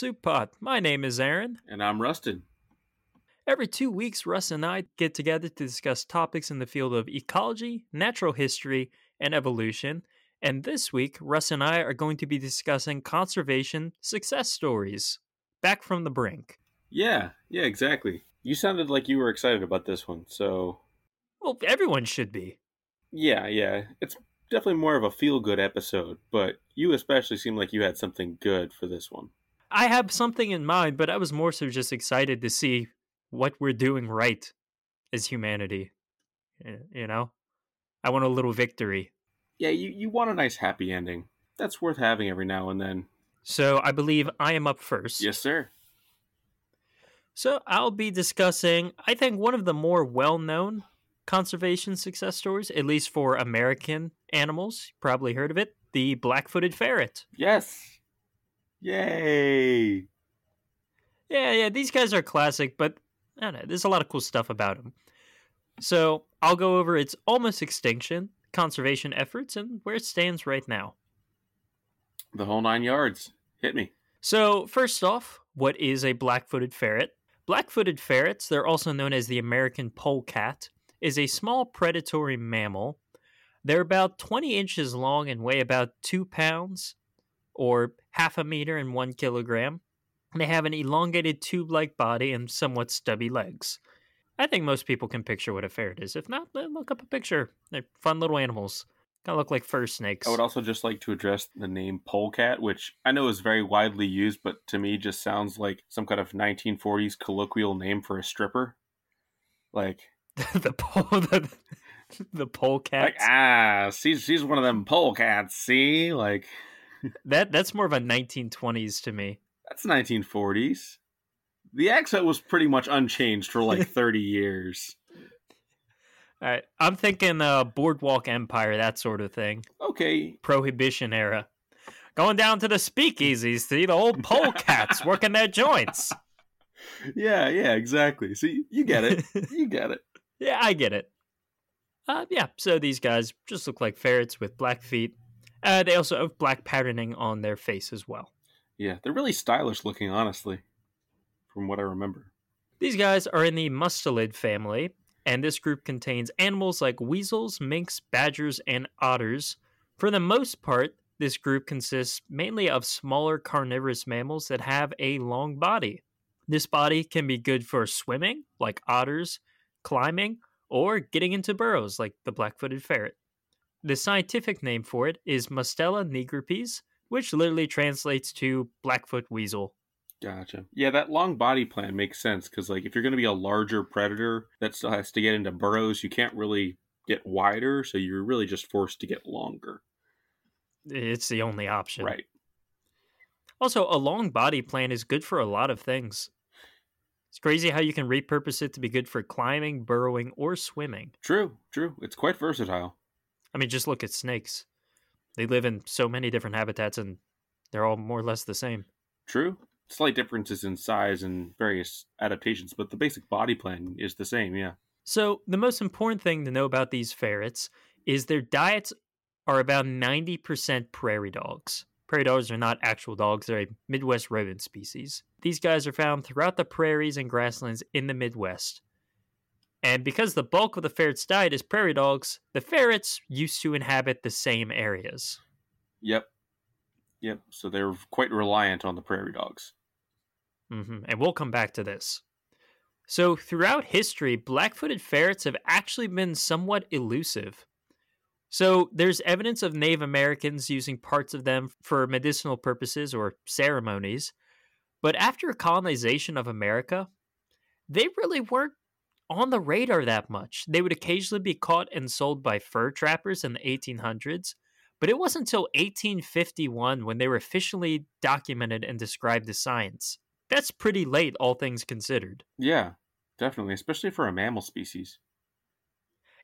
Soup Pot. My name is Aaron. And I'm Rustin. Every two weeks, Russ and I get together to discuss topics in the field of ecology, natural history, and evolution. And this week, Russ and I are going to be discussing conservation success stories. Back from the brink. Yeah, yeah, exactly. You sounded like you were excited about this one, so. Well, everyone should be. Yeah, yeah. It's definitely more of a feel good episode, but you especially seem like you had something good for this one. I have something in mind, but I was more so just excited to see what we're doing right as humanity. You know? I want a little victory. Yeah, you, you want a nice happy ending. That's worth having every now and then. So I believe I am up first. Yes, sir. So I'll be discussing, I think, one of the more well known conservation success stories, at least for American animals. Probably heard of it. The black footed ferret. Yes. Yay. Yeah, yeah, these guys are classic, but I don't know, there's a lot of cool stuff about them. So I'll go over its almost extinction, conservation efforts, and where it stands right now. The whole nine yards. Hit me. So, first off, what is a black footed ferret? Black footed ferrets, they're also known as the American polecat, is a small predatory mammal. They're about 20 inches long and weigh about 2 pounds or half a meter and 1 kilogram. They have an elongated tube like body and somewhat stubby legs. I think most people can picture what a ferret is. If not, look up a picture. They're fun little animals. Kind of look like fur snakes. I would also just like to address the name polecat, which I know is very widely used, but to me just sounds like some kind of 1940s colloquial name for a stripper. Like the pole, the, the polecat. Like ah, she's she's one of them polecats. See, like that. That's more of a 1920s to me. That's 1940s. The accent was pretty much unchanged for like 30 years. All right, I'm thinking uh, Boardwalk Empire, that sort of thing. Okay. Prohibition era. Going down to the speakeasies, see the old polecats working their joints. Yeah, yeah, exactly. See, you get it. You get it. yeah, I get it. Uh, yeah, so these guys just look like ferrets with black feet. Uh, they also have black patterning on their face as well. Yeah, they're really stylish looking, honestly, from what I remember. These guys are in the mustelid family, and this group contains animals like weasels, minks, badgers, and otters. For the most part, this group consists mainly of smaller carnivorous mammals that have a long body. This body can be good for swimming, like otters, climbing, or getting into burrows, like the black footed ferret. The scientific name for it is Mustela nigripes, which literally translates to Blackfoot weasel. Gotcha. Yeah, that long body plan makes sense because, like, if you're going to be a larger predator that still has to get into burrows, you can't really get wider, so you're really just forced to get longer. It's the only option. Right. Also, a long body plan is good for a lot of things. It's crazy how you can repurpose it to be good for climbing, burrowing, or swimming. True, true. It's quite versatile. I mean, just look at snakes. They live in so many different habitats and they're all more or less the same. True. Slight differences in size and various adaptations, but the basic body plan is the same, yeah. So, the most important thing to know about these ferrets is their diets are about 90% prairie dogs. Prairie dogs are not actual dogs, they're a Midwest rodent species. These guys are found throughout the prairies and grasslands in the Midwest. And because the bulk of the ferret's diet is prairie dogs, the ferrets used to inhabit the same areas. Yep. Yep. So they're quite reliant on the prairie dogs. Mm-hmm. And we'll come back to this. So, throughout history, black footed ferrets have actually been somewhat elusive. So, there's evidence of Native Americans using parts of them for medicinal purposes or ceremonies. But after colonization of America, they really weren't on the radar that much. They would occasionally be caught and sold by fur trappers in the 1800s, but it wasn't until 1851 when they were officially documented and described as science. That's pretty late, all things considered. Yeah, definitely, especially for a mammal species.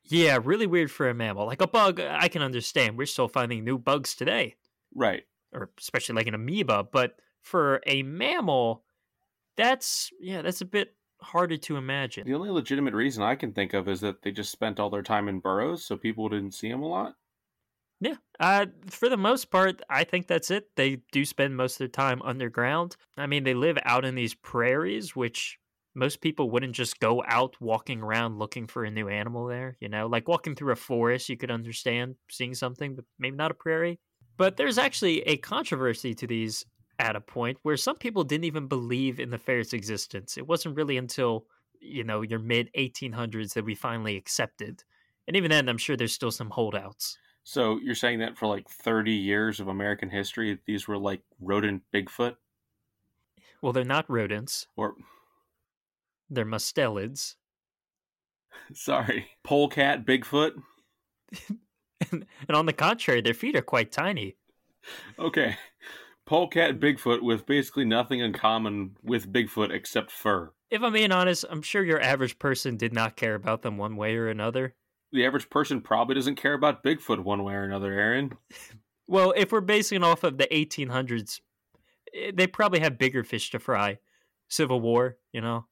Yeah, really weird for a mammal. Like a bug, I can understand. We're still finding new bugs today. Right. Or especially like an amoeba, but for a mammal, that's yeah, that's a bit harder to imagine. The only legitimate reason I can think of is that they just spent all their time in burrows, so people didn't see them a lot. Yeah. Uh, for the most part, I think that's it. They do spend most of their time underground. I mean, they live out in these prairies, which most people wouldn't just go out walking around looking for a new animal there. You know, like walking through a forest, you could understand seeing something, but maybe not a prairie. But there's actually a controversy to these at a point where some people didn't even believe in the fair's existence. It wasn't really until, you know, your mid 1800s that we finally accepted. And even then, I'm sure there's still some holdouts. So you're saying that for like 30 years of American history, these were like rodent Bigfoot? Well, they're not rodents. Or they're mustelids. Sorry, polecat Bigfoot. and, and on the contrary, their feet are quite tiny. Okay, polecat Bigfoot with basically nothing in common with Bigfoot except fur. If I'm being honest, I'm sure your average person did not care about them one way or another. The average person probably doesn't care about Bigfoot one way or another, Aaron. well, if we're basing it off of the 1800s, eh, they probably have bigger fish to fry. Civil War, you know.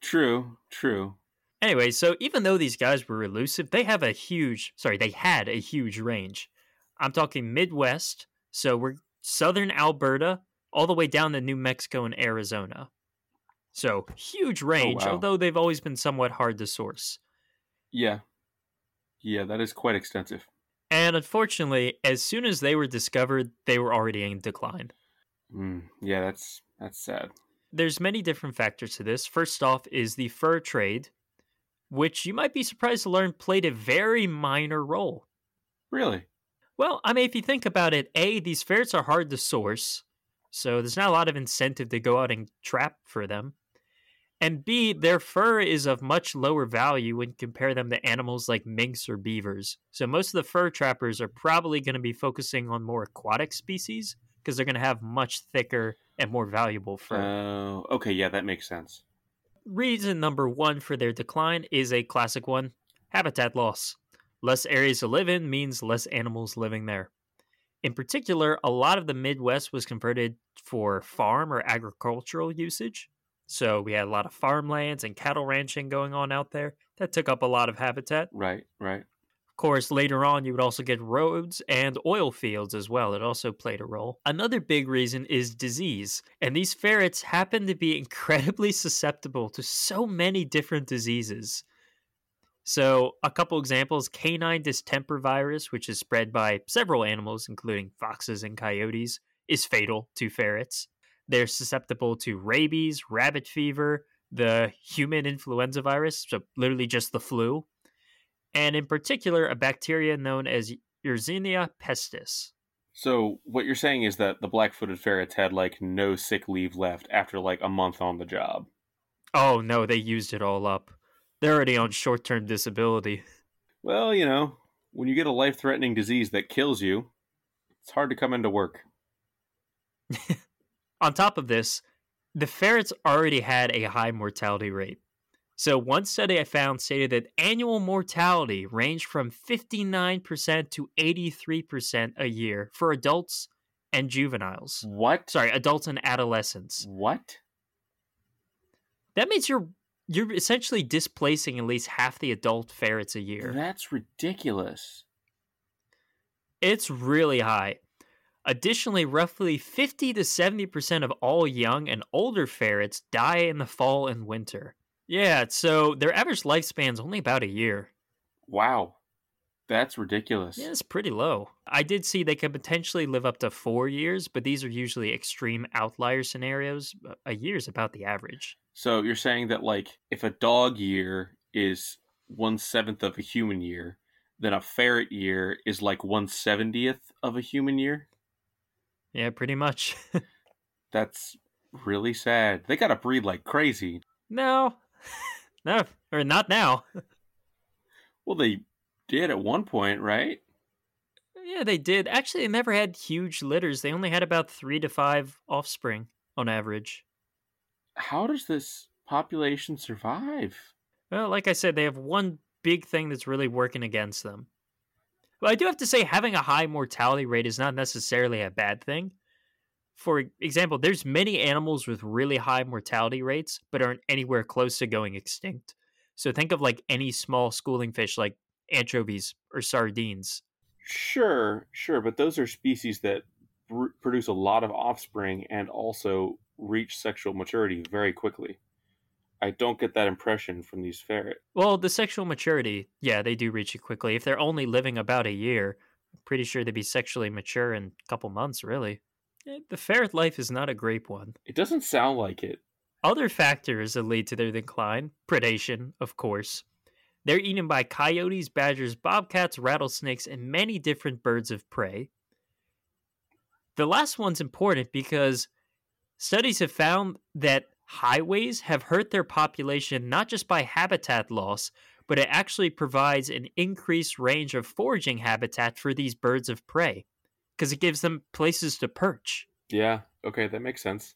True, true. Anyway, so even though these guys were elusive, they have a huge, sorry, they had a huge range. I'm talking Midwest, so we're southern Alberta, all the way down to New Mexico and Arizona. So huge range, oh, wow. although they've always been somewhat hard to source. Yeah. Yeah, that is quite extensive. And unfortunately, as soon as they were discovered, they were already in decline. Mm, yeah, that's that's sad. There's many different factors to this. First off is the fur trade, which you might be surprised to learn played a very minor role. Really? Well, I mean, if you think about it, A, these ferrets are hard to source, so there's not a lot of incentive to go out and trap for them. And B, their fur is of much lower value when you compare them to animals like minks or beavers. So most of the fur trappers are probably going to be focusing on more aquatic species because they're going to have much thicker and more valuable fur. Oh, uh, okay, yeah, that makes sense. Reason number one for their decline is a classic one habitat loss. Less areas to live in means less animals living there. In particular, a lot of the Midwest was converted for farm or agricultural usage. So we had a lot of farmlands and cattle ranching going on out there. That took up a lot of habitat. Right, right. Of course, later on, you would also get roads and oil fields as well. It also played a role. Another big reason is disease. And these ferrets happen to be incredibly susceptible to so many different diseases. So, a couple examples canine distemper virus, which is spread by several animals, including foxes and coyotes, is fatal to ferrets. They're susceptible to rabies, rabbit fever, the human influenza virus, so literally just the flu, and in particular, a bacteria known as Yersinia pestis. So, what you're saying is that the black footed ferrets had like no sick leave left after like a month on the job. Oh, no, they used it all up. They're already on short term disability. Well, you know, when you get a life threatening disease that kills you, it's hard to come into work. On top of this, the ferrets already had a high mortality rate. So, one study I found stated that annual mortality ranged from 59% to 83% a year for adults and juveniles. What? Sorry, adults and adolescents. What? That means you're you're essentially displacing at least half the adult ferrets a year. That's ridiculous. It's really high. Additionally, roughly 50 to 70% of all young and older ferrets die in the fall and winter. Yeah, so their average lifespan is only about a year. Wow. That's ridiculous. Yeah, it's pretty low. I did see they could potentially live up to four years, but these are usually extreme outlier scenarios. A year is about the average. So you're saying that, like, if a dog year is one seventh of a human year, then a ferret year is like one seventieth of a human year? Yeah, pretty much. That's really sad. They gotta breed like crazy. No, no, or not now. well, they did at one point, right? Yeah, they did. Actually, they never had huge litters. They only had about three to five offspring on average. How does this population survive? Well, like I said, they have one big thing that's really working against them. Well, I do have to say, having a high mortality rate is not necessarily a bad thing. For example, there's many animals with really high mortality rates, but aren't anywhere close to going extinct. So think of like any small schooling fish like anchovies or sardines. Sure, sure, but those are species that pr- produce a lot of offspring and also reach sexual maturity very quickly. I don't get that impression from these ferret. Well, the sexual maturity, yeah, they do reach it quickly. If they're only living about a year, I'm pretty sure they'd be sexually mature in a couple months, really. Eh, The ferret life is not a great one. It doesn't sound like it. Other factors that lead to their decline predation, of course. They're eaten by coyotes, badgers, bobcats, rattlesnakes, and many different birds of prey. The last one's important because studies have found that highways have hurt their population not just by habitat loss, but it actually provides an increased range of foraging habitat for these birds of prey because it gives them places to perch. Yeah, okay, that makes sense.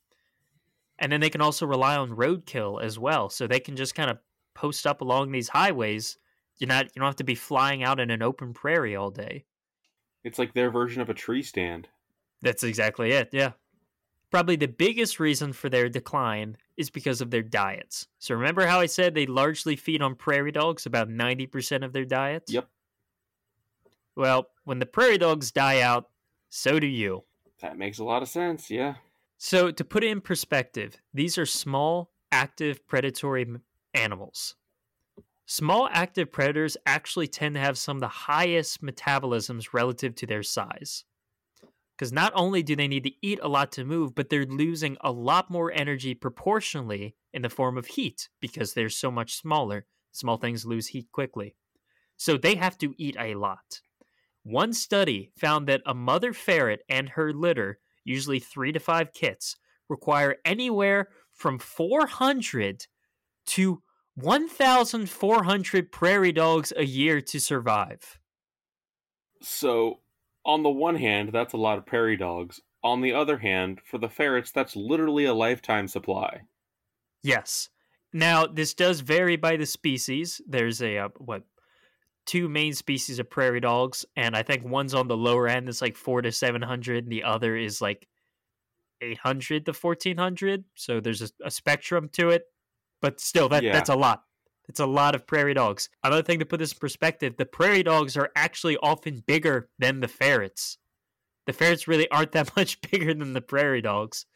And then they can also rely on roadkill as well. So they can just kind of post up along these highways. You're not you don't have to be flying out in an open prairie all day. It's like their version of a tree stand. That's exactly it, yeah. Probably the biggest reason for their decline is because of their diets. So remember how I said they largely feed on prairie dogs, about 90% of their diets? Yep, Well, when the prairie dogs die out, so do you. that makes a lot of sense. Yeah. So, to put it in perspective, these are small, active predatory animals. Small, active predators actually tend to have some of the highest metabolisms relative to their size. Because not only do they need to eat a lot to move, but they're losing a lot more energy proportionally in the form of heat because they're so much smaller. Small things lose heat quickly. So, they have to eat a lot. One study found that a mother ferret and her litter usually three to five kits, require anywhere from 400 to 1,400 prairie dogs a year to survive. So, on the one hand, that's a lot of prairie dogs. On the other hand, for the ferrets, that's literally a lifetime supply. Yes. Now, this does vary by the species. There's a, uh, what, two main species of prairie dogs, and I think one's on the lower end, it's like four to 700, and the other is like 800 to 1400. So there's a, a spectrum to it, but still, that, Yeah. that's a lot. It's a lot of prairie dogs. Another thing to put this in perspective the prairie dogs are actually often bigger than the ferrets. The ferrets really aren't that much bigger than the prairie dogs.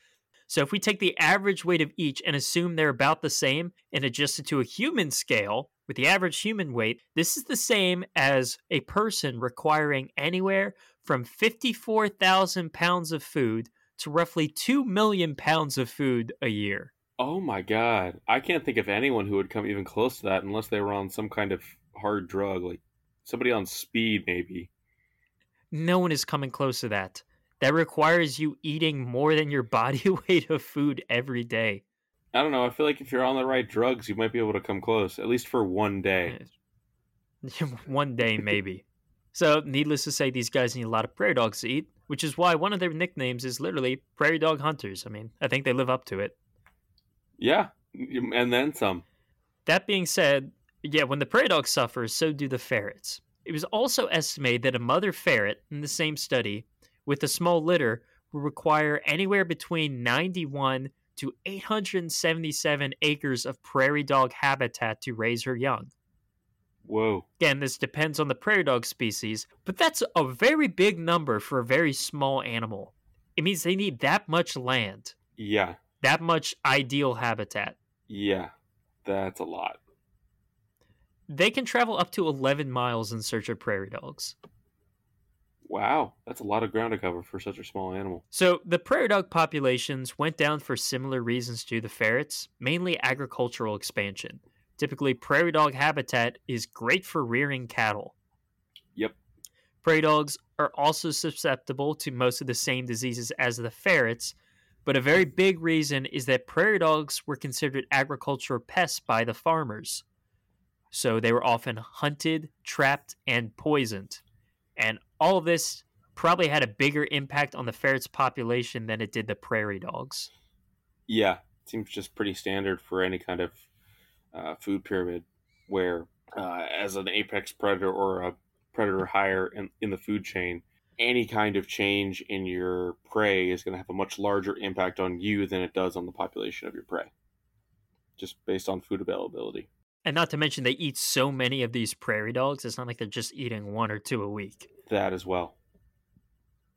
So if we take the average weight of each and assume they're about the same and adjust it to a human scale with the average human weight, this is the same as a person requiring anywhere from 54,000 pounds of food to roughly 2 million pounds of food a year. Oh my god. I can't think of anyone who would come even close to that unless they were on some kind of hard drug, like somebody on speed, maybe. No one is coming close to that. That requires you eating more than your body weight of food every day. I don't know. I feel like if you're on the right drugs, you might be able to come close, at least for one day. One day, maybe. so, needless to say, these guys need a lot of prairie dogs to eat, which is why one of their nicknames is literally Prairie Dog Hunters. I mean, I think they live up to it. Yeah, and then some. That being said, yeah, when the prairie dog suffers, so do the ferrets. It was also estimated that a mother ferret in the same study with a small litter will require anywhere between 91 to 877 acres of prairie dog habitat to raise her young. Whoa. Again, this depends on the prairie dog species, but that's a very big number for a very small animal. It means they need that much land, Yeah, that much ideal habitat. yeah. That's a lot. They can travel up to 11 miles in search of prairie dogs. Wow, that's a lot of ground to cover for such a small animal. So, the prairie dog populations went down for similar reasons to the ferrets, mainly agricultural expansion. Typically, prairie dog habitat is great for rearing cattle. Yep. Prairie dogs are also susceptible to most of the same diseases as the ferrets, but a very big reason is that prairie dogs were considered agricultural pests by the farmers. So they were often hunted, trapped, and poisoned. And all of this probably had a bigger impact on the ferrets population than it did the prairie dogs. Yeah, seems just pretty standard for any kind of uh, food pyramid where, uh, as an apex predator or a predator higher in, in the food chain, any kind of change in your prey is going to have a much larger impact on you than it does on the population of your prey, just based on food availability. And not to mention, they eat so many of these prairie dogs, it's not like they're just eating one or two a week. that as well.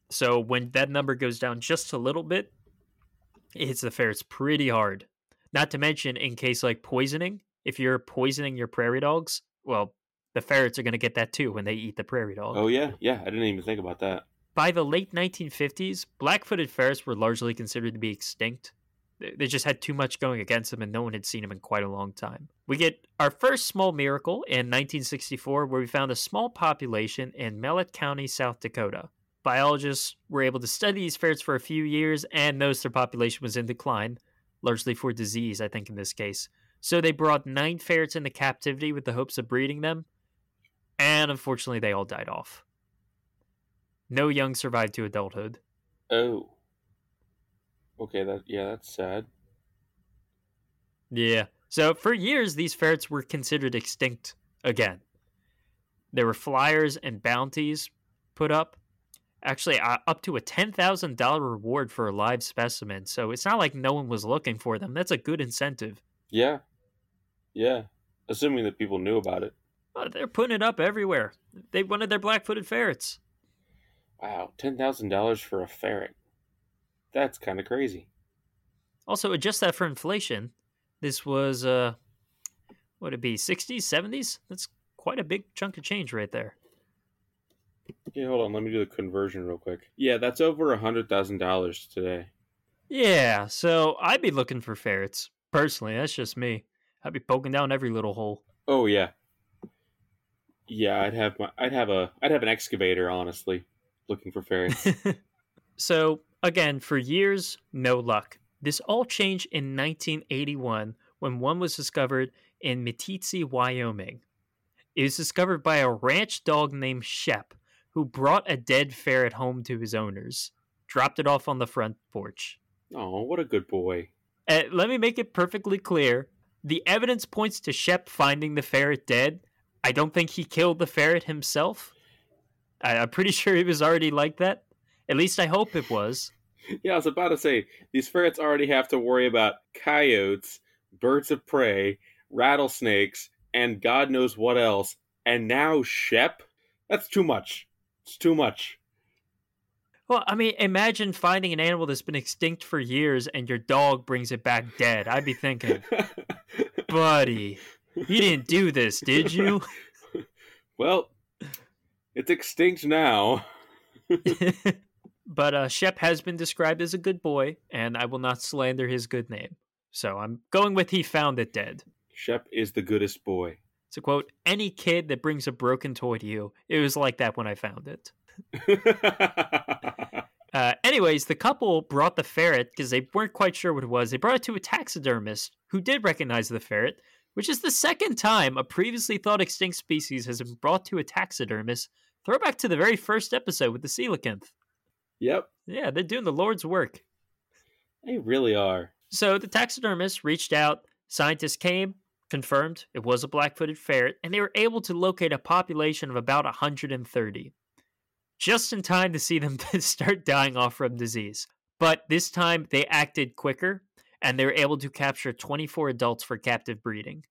So when that number goes down just a little bit, it hits the ferrets pretty hard. Not to mention, in case like poisoning, if you're poisoning your prairie dogs, well, the ferrets are going to get that too when they eat the prairie dog. Oh yeah, yeah. I didn't even think about that. By the late 1950s, black-footed ferrets were largely considered to be extinct. They just had too much going against them, and no one had seen them in quite a long time. We get our first small miracle in 1964, where we found a small population in Mellette County, South Dakota. Biologists were able to study these ferrets for a few years and noticed their population was in decline, largely for disease, I think, in this case. So they brought nine ferrets into captivity with the hopes of breeding them, and unfortunately, they all died off. No young survived to adulthood. Oh. Okay, that yeah, that's sad. Yeah. So for years, these ferrets were considered extinct again. There were flyers and bounties put up. Actually, uh, up to a $10,000 reward for a live specimen. So it's not like no one was looking for them. That's a good incentive. Yeah. Yeah. Assuming that people knew about it. But they're putting it up everywhere. They wanted their black footed ferrets. Wow. $10,000 for a ferret. That's kind of crazy. Also, adjust that for inflation. This was, uh, what would it be, 60s, 70s? That's quite a big chunk of change right there. Yeah, hold on. Let me do the conversion real quick. Yeah, that's over a hundred thousand dollars today. Yeah, so I'd be looking for ferrets. Personally, that's just me. I'd be poking down every little hole. Oh yeah, yeah. I'd have my, I'd have a, I'd have an excavator. Honestly, looking for ferrets. so again, for years, no luck. This all changed in 1981 when one was discovered in Meeteetse, Wyoming. It was discovered by a ranch dog named Shep, who brought a dead ferret home to his owners, dropped it off on the front porch. Oh, what a good boy. Uh, let me make it perfectly clear. The evidence points to Shep finding the ferret dead. I don't think he killed the ferret himself. I, I'm pretty sure he was already like that. At least I hope it was. Yeah, I was about to say, these ferrets already have to worry about coyotes, birds of prey, rattlesnakes, and God knows what else. And now Shep? That's too much. It's too much. Well, I mean, imagine finding an animal that's been extinct for years and your dog brings it back dead. I'd be thinking, buddy, you didn't do this, did you? well, it's extinct now. but uh, Shep has been described as a good boy, and I will not slander his good name. So I'm going with he found it dead. Shep is the goodest boy. To quote, any kid that brings a broken toy to you, it was like that when I found it. uh, anyways, the couple brought the ferret because they weren't quite sure what it was. They brought it to a taxidermist who did recognize the ferret, which is the second time a previously thought extinct species has been brought to a taxidermist. Throwback to the very first episode with the coelacanth. Yep. Yeah, they're doing the Lord's work. They really are. So the taxidermist reached out. Scientists came, confirmed it was a black footed ferret, and they were able to locate a population of about 130. Just in time to see them start dying off from disease. But this time they acted quicker and they were able to capture 24 adults for captive breeding.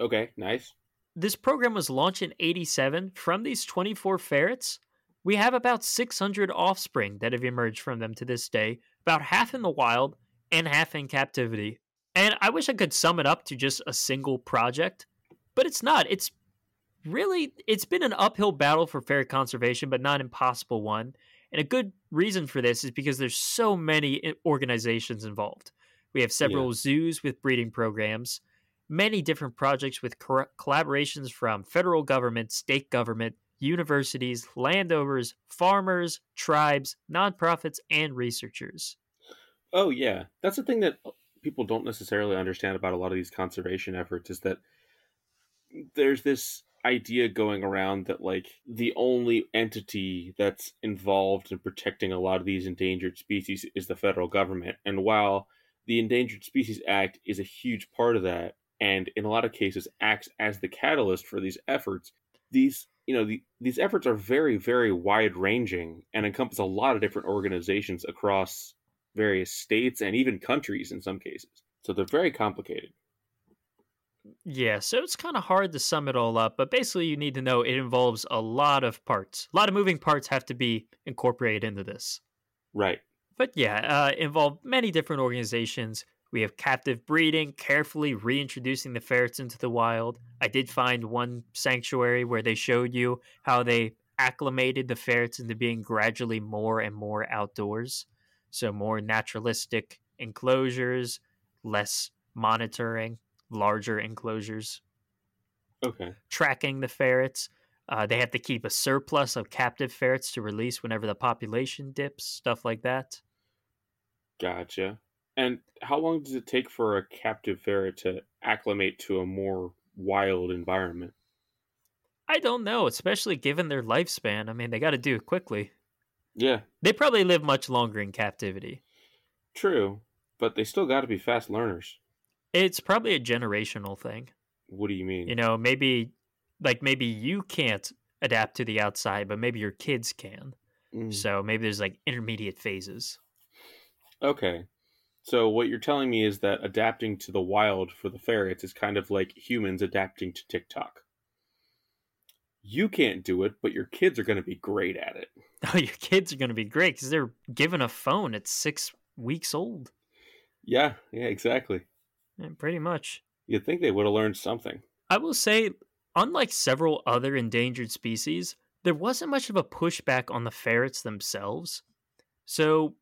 Okay, nice. This program was launched in 87. From these 24 ferrets, we have about 600 offspring that have emerged from them to this day, about half in the wild and half in captivity. And I wish I could sum it up to just a single project, but it's not. It's really it's been an uphill battle for ferret conservation, but not an impossible one. And a good reason for this is because there's so many organizations involved. We have several yeah. zoos with breeding programs, many different projects with co- collaborations from federal government, state government, universities, landowners, farmers, tribes, nonprofits, and researchers. Oh yeah, that's the thing that uh, people don't necessarily understand about a lot of these conservation efforts is that there's this idea going around that like the only entity that's involved in protecting a lot of these endangered species is the federal government and while the endangered species act is a huge part of that and in a lot of cases acts as the catalyst for these efforts these you know the, these efforts are very very wide ranging and encompass a lot of different organizations across various states and even countries in some cases. So they're very complicated. Yeah, so it's kind of hard to sum it all up, but basically, you need to know it involves a lot of parts. A lot of moving parts have to be incorporated into this. Right. But yeah, uh, involve many different organizations. We have captive breeding, carefully reintroducing the ferrets into the wild. I did find one sanctuary where they showed you how they acclimated the ferrets into being gradually more and more outdoors. So, more naturalistic enclosures, less monitoring, larger enclosures. Okay. Tracking the ferrets. Uh, they have to keep a surplus of captive ferrets to release whenever the population dips, stuff like that. Gotcha. And how long does it take for a captive ferret to acclimate to a more wild environment? I don't know, especially given their lifespan. I mean, they got to do it quickly. Yeah. They probably live much longer in captivity. True, but they still got to be fast learners. It's probably a generational thing. What do you mean? You know, maybe like maybe you can't adapt to the outside, but maybe your kids can. Mm. So maybe there's like intermediate phases. Okay. So what you're telling me is that adapting to the wild for the ferrets is kind of like humans adapting to TikTok. You can't do it, but your kids are going to be great at it. Oh, your kids are going to be great because they're given a phone at six weeks old. Yeah, yeah, exactly. Yeah, pretty much. You'd think they would have learned something. I will say, unlike several other endangered species, there wasn't much of a pushback on the ferrets themselves. So,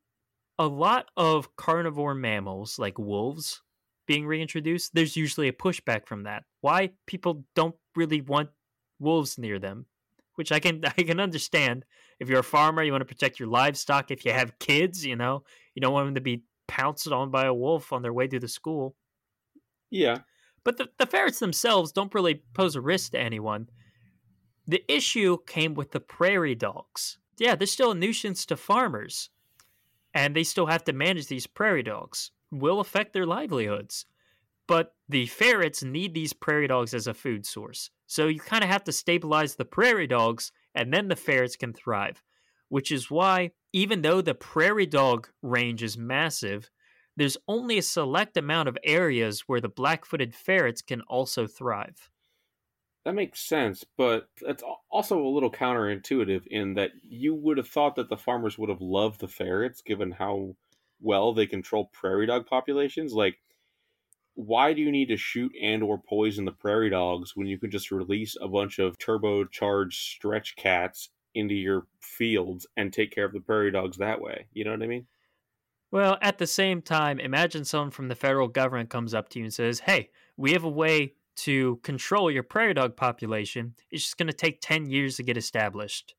a lot of carnivore mammals, like wolves, being reintroduced, there's usually a pushback from that. Why people don't really want wolves near them, which I can I can understand. If you're a farmer, you want to protect your livestock. If you have kids, you know, you don't want them to be pounced on by a wolf on their way to the school. Yeah. But the, the ferrets themselves don't really pose a risk to anyone. The issue came with the prairie dogs. Yeah, they're still a nuisance to farmers, and they still have to manage these prairie dogs. Will affect their livelihoods. But the ferrets need these prairie dogs as a food source. So you kind of have to stabilize the prairie dogs, and then the ferrets can thrive. Which is why, even though the prairie dog range is massive, there's only a select amount of areas where the black footed ferrets can also thrive. That makes sense, but it's also a little counterintuitive in that you would have thought that the farmers would have loved the ferrets given how well they control prairie dog populations. Like, why do you need to shoot and or poison the prairie dogs when you can just release a bunch of turbocharged stretch cats into your fields and take care of the prairie dogs that way? You know what I mean? Well, at the same time, imagine someone from the federal government comes up to you and says, Hey, we have a way to control your prairie dog population. It's just going to take 10 years to get established.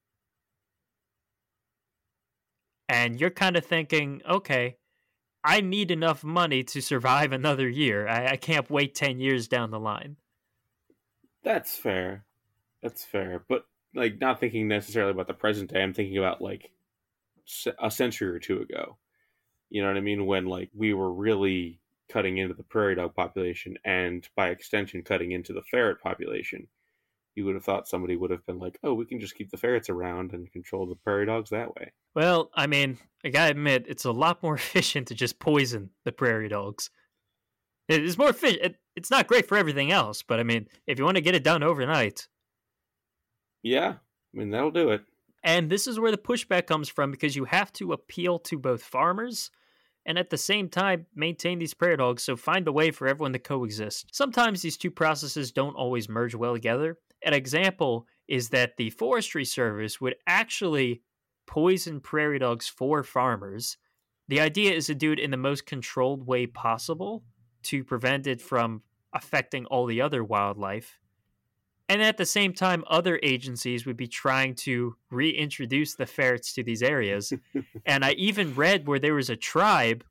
And you're kind of thinking, okay, I need enough money to survive another year. I, I can't wait 10 years down the line. That's fair. That's fair. But, like, not thinking necessarily about the present day, I'm thinking about, like, a century or two ago. You know what I mean? When, like, we were really cutting into the prairie dog population and by extension cutting into the ferret population you would have thought somebody would have been like oh we can just keep the ferrets around and control the prairie dogs that way. Well i mean i gotta admit it's a lot more efficient to just poison the prairie dogs. It's more efficient it's not great for everything else but i mean if you want to get it done overnight. Yeah i mean that'll do it. And this is where the pushback comes from because you have to appeal to both farmers and at the same time maintain these prairie dogs so find a way for everyone to coexist. Sometimes these two processes don't always merge well together. An example is that the Forestry Service would actually poison prairie dogs for farmers. The idea is to do it in the most controlled way possible to prevent it from affecting all the other wildlife. And at the same time, other agencies would be trying to reintroduce the ferrets to these areas. and I even read where there was a tribe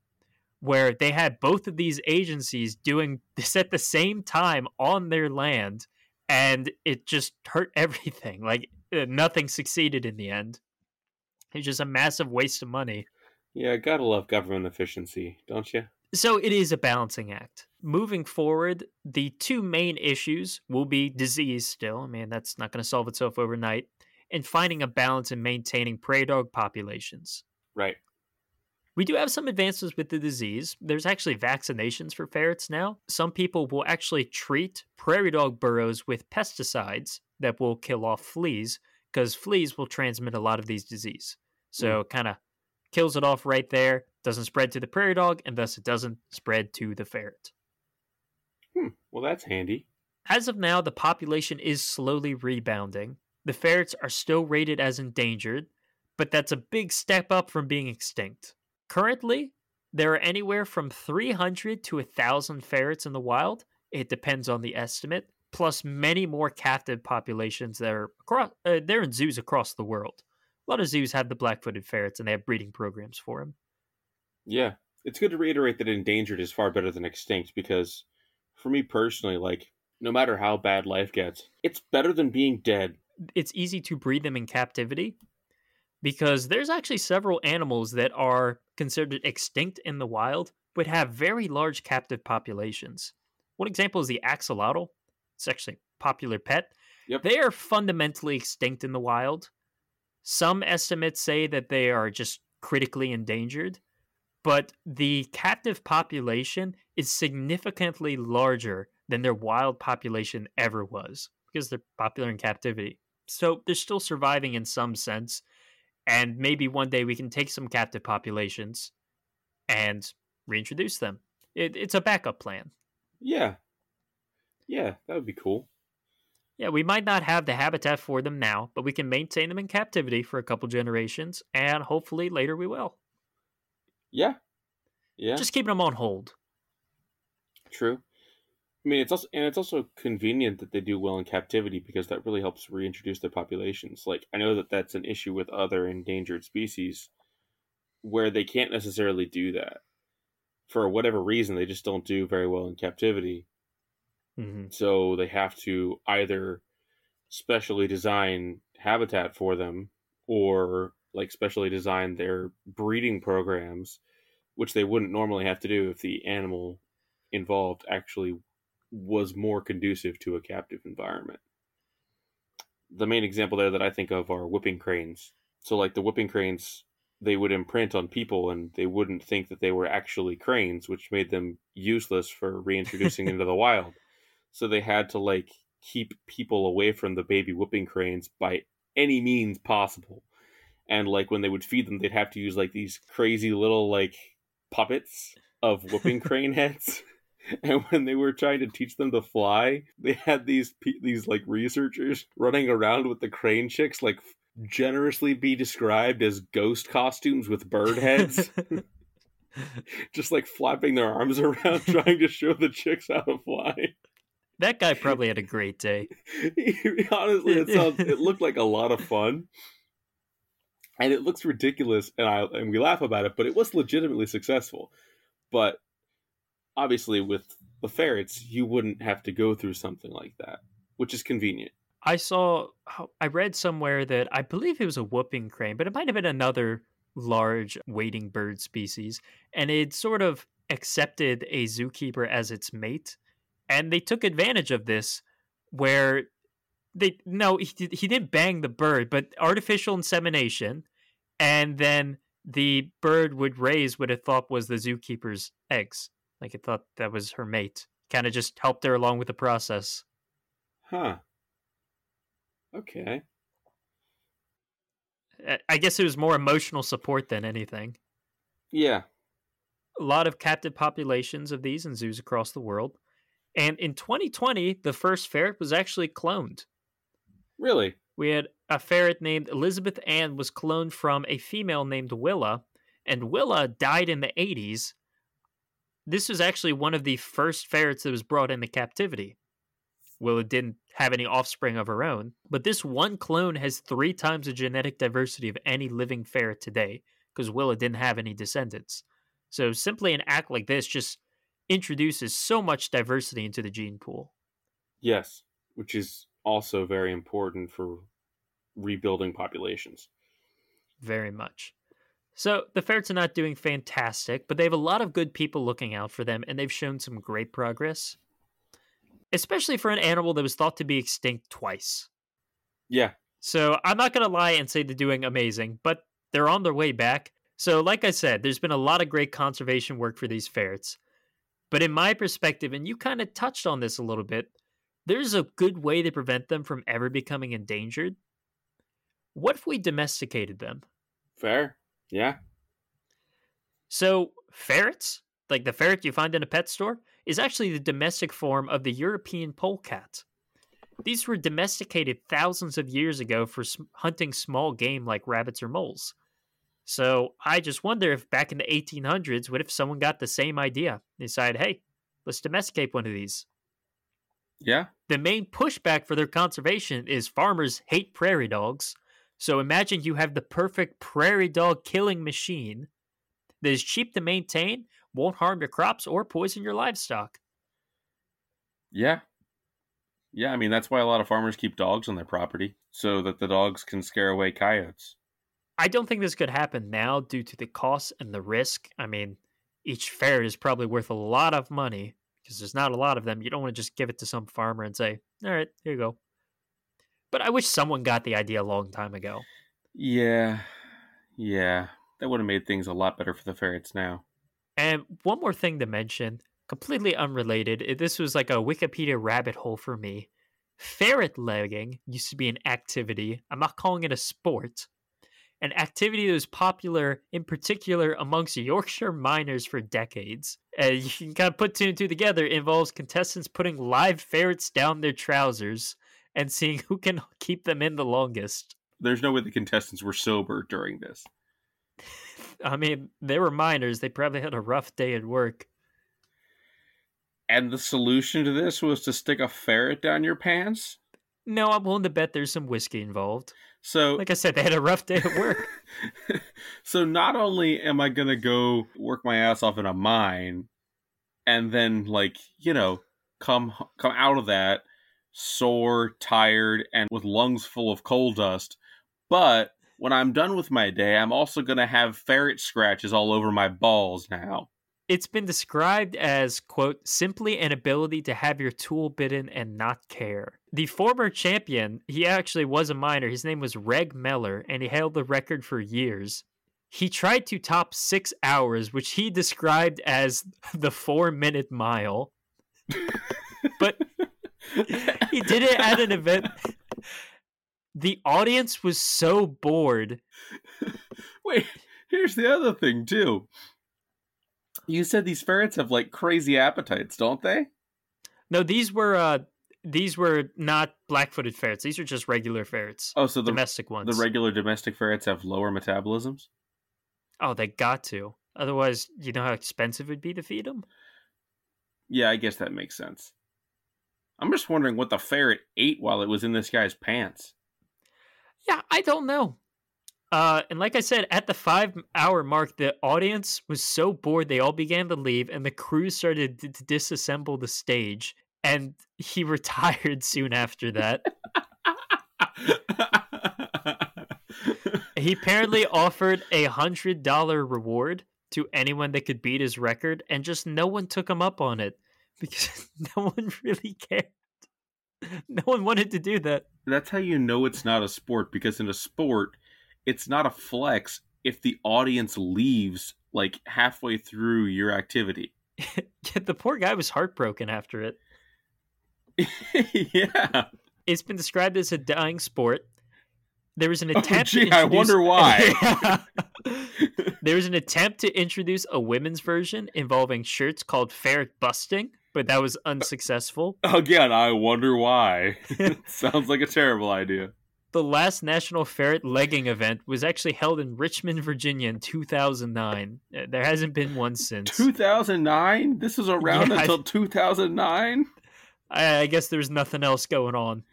where they had both of these agencies doing this at the same time on their land, and it just hurt everything. Like uh, nothing succeeded in the end. It's just a massive waste of money. Yeah, gotta love government efficiency, don't you? So it is a balancing act. Moving forward, the two main issues will be disease still. I mean, that's not going to solve itself overnight. And finding a balance in maintaining prey dog populations. Right. We do have some advances with the disease. There's actually vaccinations for ferrets now. Some people will actually treat prairie dog burrows with pesticides that will kill off fleas because fleas will transmit a lot of these disease. So hmm. kind of kills it off right there, doesn't spread to the prairie dog, and thus it doesn't spread to the ferret. Hmm. Well, that's handy. As of now, the population is slowly rebounding. The ferrets are still rated as endangered, but that's a big step up from being extinct. Currently, there are anywhere from 300 to 1,000 ferrets in the wild. It depends on the estimate, plus many more captive populations that are across, uh, they're in zoos across the world. A lot of zoos have the black-footed ferrets and they have breeding programs for them. Yeah, it's good to reiterate that endangered is far better than extinct because, for me personally, like no matter how bad life gets, it's better than being dead. It's easy to breed them in captivity because there's actually several animals that are considered extinct in the wild but have very large captive populations. One example is the axolotl. It's actually a popular pet. Yep. They are fundamentally extinct in the wild. Some estimates say that they are just critically endangered, but the captive population is significantly larger than their wild population ever was because they're popular in captivity. So they're still surviving in some sense. And maybe one day we can take some captive populations and reintroduce them. It, it's a backup plan. Yeah. Yeah, that would be cool. Yeah, we might not have the habitat for them now, but we can maintain them in captivity for a couple generations, and hopefully later we will. Yeah. Yeah. Just keeping them on hold. True. I mean, it's also and it's also convenient that they do well in captivity because that really helps reintroduce their populations. Like I know that that's an issue with other endangered species where they can't necessarily do that for whatever reason. They just don't do very well in captivity, hmm so they have to either specially design habitat for them or like specially designed their breeding programs, which they wouldn't normally have to do if the animal involved actually was more conducive to a captive environment. The main example there that I think of are whooping cranes. So, like the whooping cranes, they would imprint on people and they wouldn't think that they were actually cranes, which made them useless for reintroducing into the wild. So, they had to like keep people away from the baby whooping cranes by any means possible. And like when they would feed them, they'd have to use like these crazy little like puppets of whooping crane heads. And when they were trying to teach them to fly, they had these these like researchers running around with the crane chicks, like generously be described as ghost costumes with bird heads, just like flapping their arms around, trying to show the chicks how to fly. that guy probably had a great day. Honestly, it sounds it looked like a lot of fun. And it looks ridiculous and I and we laugh about it, but it was legitimately successful. But obviously with the ferrets, you wouldn't have to go through something like that, which is convenient. I saw, I read somewhere that I believe it was a whooping crane, but it might have been another large wading bird species, and it sort of accepted a zookeeper as its mate, and they took advantage of this, where they no he he didn't bang the bird, but artificial insemination, and then the bird would raise what it thought was the zookeeper's eggs, like it thought that was her mate. Kind of just helped her along with the process. Huh. Okay. I- guess it was more emotional support than anything. Yeah. A lot of captive populations of these in zoos across the world. And in 2020, the first ferret was actually cloned. Really? We had a ferret named Elizabeth Ann was cloned from a female named Willa, and Willa died in the 80s. This was actually one of the first ferrets that was brought into captivity. Willa didn't have any offspring of her own, but this one clone has three times the genetic diversity of any living ferret today because Willa didn't have any descendants. So simply an act like this just introduces so much diversity into the gene pool. Yes, which is also very important for rebuilding populations. very much. So the ferrets are not doing fantastic, but they have a lot of good people looking out for them, and they've shown some great progress, especially for an animal that was thought to be extinct twice. Yeah. So I'm not going to lie and say they're doing amazing, but they're on their way back. So, like I said, there's been a lot of great conservation work for these ferrets. But in my perspective, and you kind of touched on this a little bit, there's a good way to prevent them from ever becoming endangered. What if we domesticated them? Fair. Yeah. So, ferrets, like the ferret you find in a pet store, is actually the domestic form of the European polecat. These were domesticated thousands of years ago for hunting small game like rabbits or moles. So I just wonder if back in the 1800s, what if someone got the same idea? They decided, hey, let's domesticate one of these. Yeah. The main pushback for their conservation is farmers hate prairie dogs. So imagine you have the perfect prairie dog killing machine that is cheap to maintain, won't harm your crops or poison your livestock. Yeah. Yeah, I mean that's why a lot of farmers keep dogs on their property so that the dogs can scare away coyotes. I don't think this could happen now due to the cost and the risk. I mean, each ferret is probably worth a lot of money because there's not a lot of them. You don't want to just give it to some farmer and say, "All right, here you go." But I wish someone got the idea a long time ago. Yeah. Yeah. That would have made things a lot better for the ferrets now. And one more thing to mention, completely unrelated. This was like a Wikipedia rabbit hole for me. Ferret legging used to be an activity. I'm not calling it a sport. An activity that was popular in particular amongst Yorkshire miners for decades. And you can kind of put two and two together. It involves contestants putting live ferrets down their trousers and seeing who can keep them in the longest. There's no way the contestants were sober during this. I mean, they were miners. They probably had a rough day at work. And the solution to this was to stick a ferret down your pants? No, I'm willing to bet there's some whiskey involved. So, like I said, they had a rough day at work. so, not only am I going to go work my ass off in a mine and then, like, you know, come come out of that sore, tired, and with lungs full of coal dust, but when I'm done with my day, I'm also going to have ferret scratches all over my balls now. It's been described as, quote, simply an ability to have your tool bitten and not care. The former champion, he actually was a miner. His name was Reg Mellor, and he held the record for years. He tried to top six hours, which he described as the four minute mile. but he did it at an event the audience was so bored. Wait, here's the other thing too. You said these ferrets have like crazy appetites, don't they? No, these were uh these were not black-footed ferrets. These are just regular ferrets. Oh, so the domestic ones. The regular domestic ferrets have lower metabolisms? Oh, they got to. Otherwise, you know how expensive it would be to feed them? Yeah, I guess that makes sense. I'm just wondering what the ferret ate while it was in this guy's pants. Yeah, I don't know. Uh, and like I said, at the five hour mark, the audience was so bored they all began to leave, and the crew started to disassemble the stage. And he retired soon after that. he apparently offered a hundred dollar reward to anyone that could beat his record, and just no one took him up on it because no one really cared. no one wanted to do that. That's how you know it's not a sport because in a sport, it's not a flex if the audience leaves like halfway through your activity. yeah, the poor guy was heartbroken after it. yeah. It's been described as a dying sport. There was an oh, attempt. Oh, gee, I wonder why. there was an attempt to introduce a women's version involving shirts called ferret busting, but that was uh, unsuccessful. Again, I wonder why. Sounds like a terrible idea. The last National Ferret Legging event was actually held in Richmond, Virginia in 2009. Uh, there hasn't been one since. 2009? This was around yeah, until 2009? I, I guess there's nothing else going on.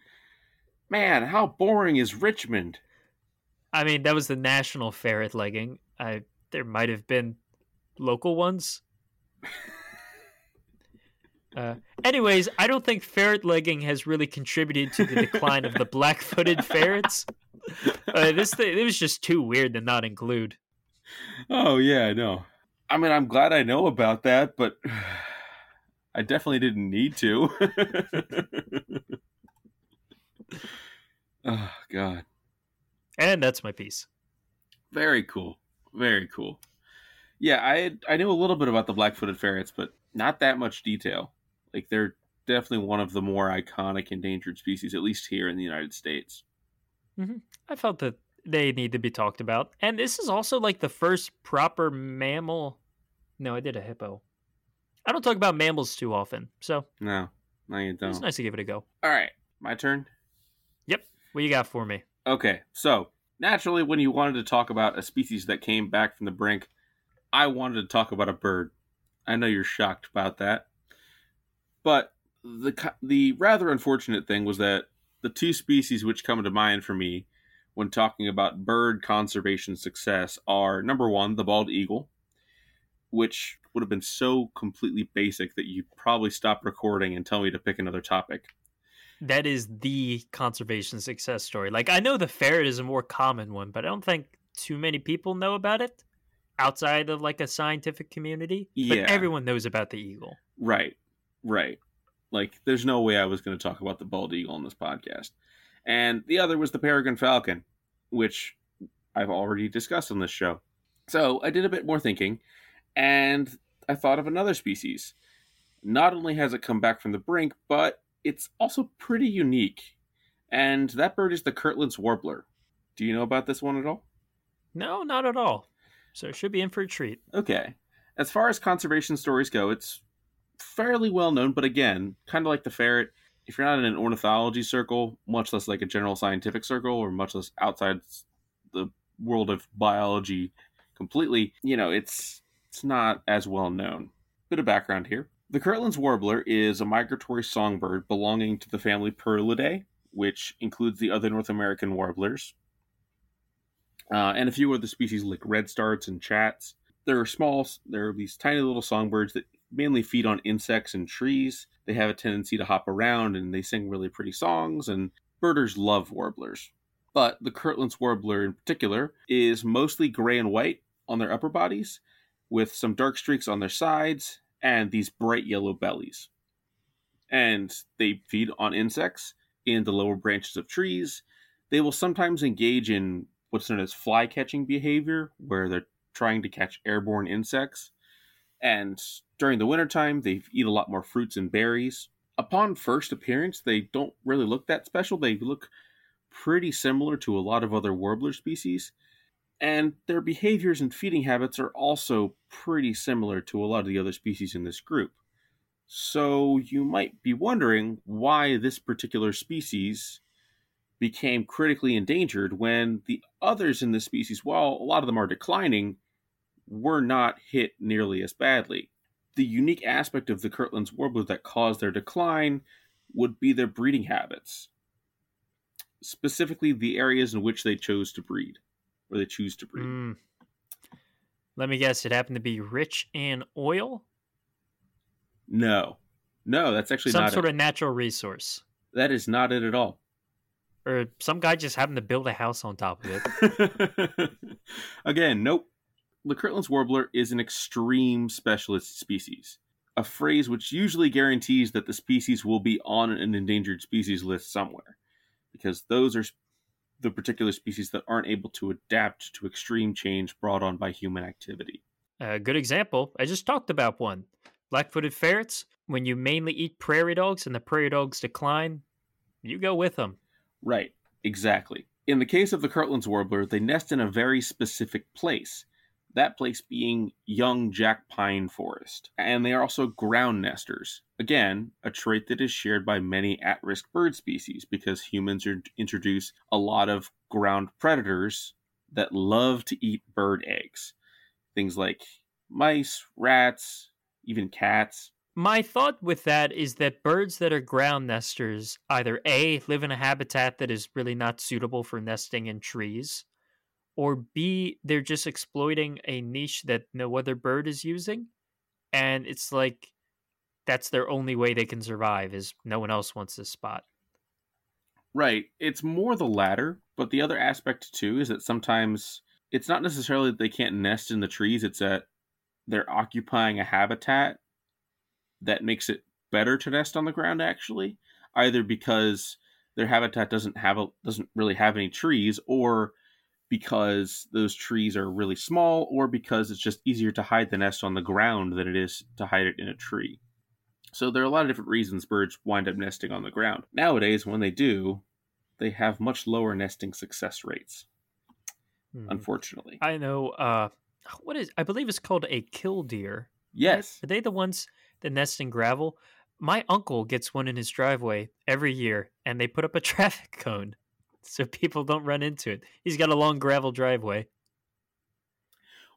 Man, how boring is Richmond? I mean, that was the National Ferret Legging. I there might have been local ones. Uh, anyways, I don't think ferret legging has really contributed to the decline of the black-footed ferrets. Uh, this thing, it was just too weird to not include. Oh yeah, I know. I mean, I'm glad I know about that, but I definitely didn't need to. oh God. And that's my piece. Very cool. Very cool. Yeah, I I knew a little bit about the black-footed ferrets, but not that much detail. Like they're definitely one of the more iconic endangered species, at least here in the United States. Mm-hmm. I felt that they need to be talked about, and this is also like the first proper mammal. No, I did a hippo. I don't talk about mammals too often, so no, no, you don't. It's nice to give it a go. All right, my turn. Yep. What you got for me? Okay, so naturally, when you wanted to talk about a species that came back from the brink, I wanted to talk about a bird. I know you're shocked about that, but the the rather unfortunate thing was that the two species which come to mind for me when talking about bird conservation success are number one, the bald eagle, which would have been so completely basic that you probably stop recording and tell me to pick another topic. That is the conservation success story. Like I know the ferret is a more common one, but I don't think too many people know about it outside of like a scientific community. Yeah. But everyone knows about the eagle. Right. Right. Like there's no way I was going to talk about the bald eagle on this podcast. And the other was the peregrine falcon, which I've already discussed on this show. So I did a bit more thinking and I thought of another species. Not only has it come back from the brink, but it's also pretty unique. And that bird is the Kirtland's warbler. Do you know about this one at all? No, not at all. So it should be in for a treat. Okay. As far as conservation stories go, it's fairly well known, but again, kind of like the ferret, if you're not in an ornithology circle, much less like a general scientific circle, or much less outside the world of biology completely, you know, it's it's not as well known. Bit of background here. The Kirtland's warbler is a migratory songbird belonging to the family Parulidae, which includes the other North American warblers, uh, and a few other species like redstarts and chats. There are small, there are these tiny little songbirds that mainly feed on insects and trees. They have a tendency to hop around and they sing really pretty songs, and birders love warblers. But the Kirtland's warbler in particular is mostly gray and white on their upper bodies, with some dark streaks on their sides and these bright yellow bellies. And they feed on insects in the lower branches of trees. They will sometimes engage in what's known as fly catching behavior, where they're trying to catch airborne insects. And during the wintertime, they eat a lot more fruits and berries. Upon first appearance, they don't really look that special. They look pretty similar to a lot of other warbler species, and their behaviors and feeding habits are also pretty similar to a lot of the other species in this group. So you might be wondering why this particular species became critically endangered when the others in this species, while a lot of them are declining, were not hit nearly as badly. The unique aspect of the Kirtland's warbler that caused their decline would be their breeding habits, specifically the areas in which they chose to breed or they choose to breed. Mm. Let me guess, it happened to be rich in oil? No. No, that's actually some sort it. of natural resource. That is not it at all. Or some guy just happened to build a house on top of it. Again, nope. The Kirtland's warbler is an extreme specialist species, a phrase which usually guarantees that the species will be on an endangered species list somewhere, because those are the particular species that aren't able to adapt to extreme change brought on by human activity. A good example, I just talked about one. Black footed ferrets, when you mainly eat prairie dogs and the prairie dogs decline, you go with them. Right, exactly. In the case of the Kirtland's warbler, they nest in a very specific place, that place being young jack pine forest. And they are also ground nesters. Again, a trait that is shared by many at risk bird species because humans introduce a lot of ground predators that love to eat bird eggs. Things like mice, rats, even cats. My thought with that is that birds that are ground nesters either A, live in a habitat that is really not suitable for nesting in trees, or B, they're just exploiting a niche that no other bird is using. And it's like that's their only way they can survive is no one else wants this spot. Right. It's more the latter, but the other aspect too is that sometimes it's not necessarily that they can't nest in the trees, it's that they're occupying a habitat that makes it better to nest on the ground actually, either because their habitat doesn't have a doesn't really have any trees or because those trees are really small or because it's just easier to hide the nest on the ground than it is to hide it in a tree. So there are a lot of different reasons birds wind up nesting on the ground. Nowadays, when they do, they have much lower nesting success rates. Hmm. Unfortunately, I know. Uh, what is? I believe it's called a killdeer. Yes. Are they the ones that nest in gravel? My uncle gets one in his driveway every year, and they put up a traffic cone so people don't run into it. He's got a long gravel driveway.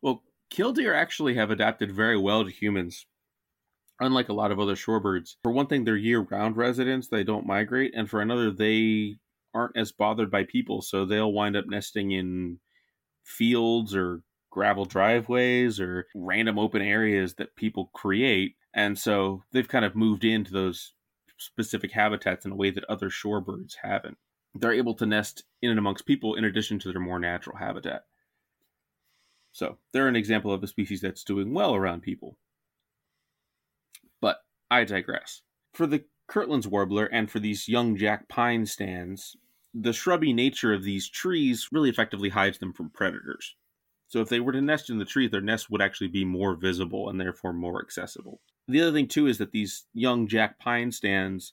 Well, killdeer actually have adapted very well to humans, unlike a lot of other shorebirds. For one thing, they're year round residents, they don't migrate, and for another, they aren't as bothered by people, so they'll wind up nesting in fields or gravel driveways or random open areas that people create. And so they've kind of moved into those specific habitats in a way that other shorebirds haven't they're able to nest in and amongst people in addition to their more natural habitat. So they're an example of a species that's doing well around people. But I digress. For the Kirtland's warbler and for these young jack pine stands, the shrubby nature of these trees really effectively hides them from predators. So if they were to nest in the tree, their nest would actually be more visible and therefore more accessible. The other thing too is that these young jack pine stands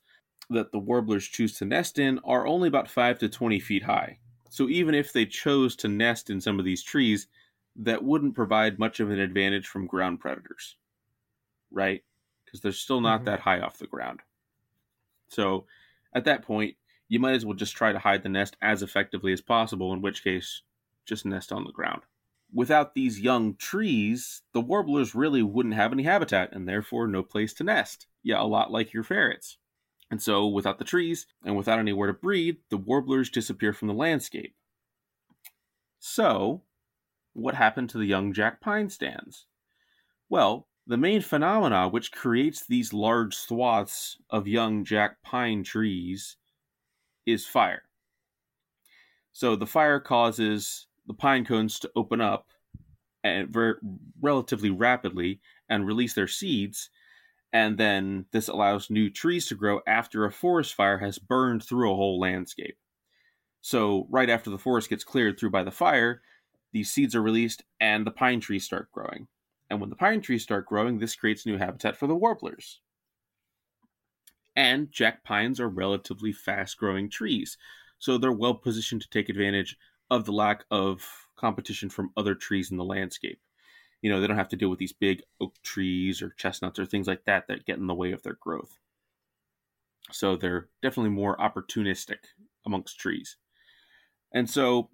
that the warblers choose to nest in are only about 5 to 20 feet high. So even if they chose to nest in some of these trees, that wouldn't provide much of an advantage from ground predators. Right? Because they're still not mm-hmm. that high off the ground. So at that point, you might as well just try to hide the nest as effectively as possible, in which case, just nest on the ground. Without these young trees, the warblers really wouldn't have any habitat and therefore no place to nest. Yeah, a lot like your ferrets. And so, without the trees and without anywhere to breed, the warblers disappear from the landscape. So, what happened to the young jack pine stands? Well, the main phenomena which creates these large swaths of young jack pine trees is fire. So the fire causes the pine cones to open up and relatively rapidly and release their seeds, and then this allows new trees to grow after a forest fire has burned through a whole landscape. So, right after the forest gets cleared through by the fire, these seeds are released and the pine trees start growing. And when the pine trees start growing, this creates new habitat for the warblers. And jack pines are relatively fast growing trees, so they're well positioned to take advantage of the lack of competition from other trees in the landscape you know they don't have to deal with these big oak trees or chestnuts or things like that that get in the way of their growth. So they're definitely more opportunistic amongst trees. And so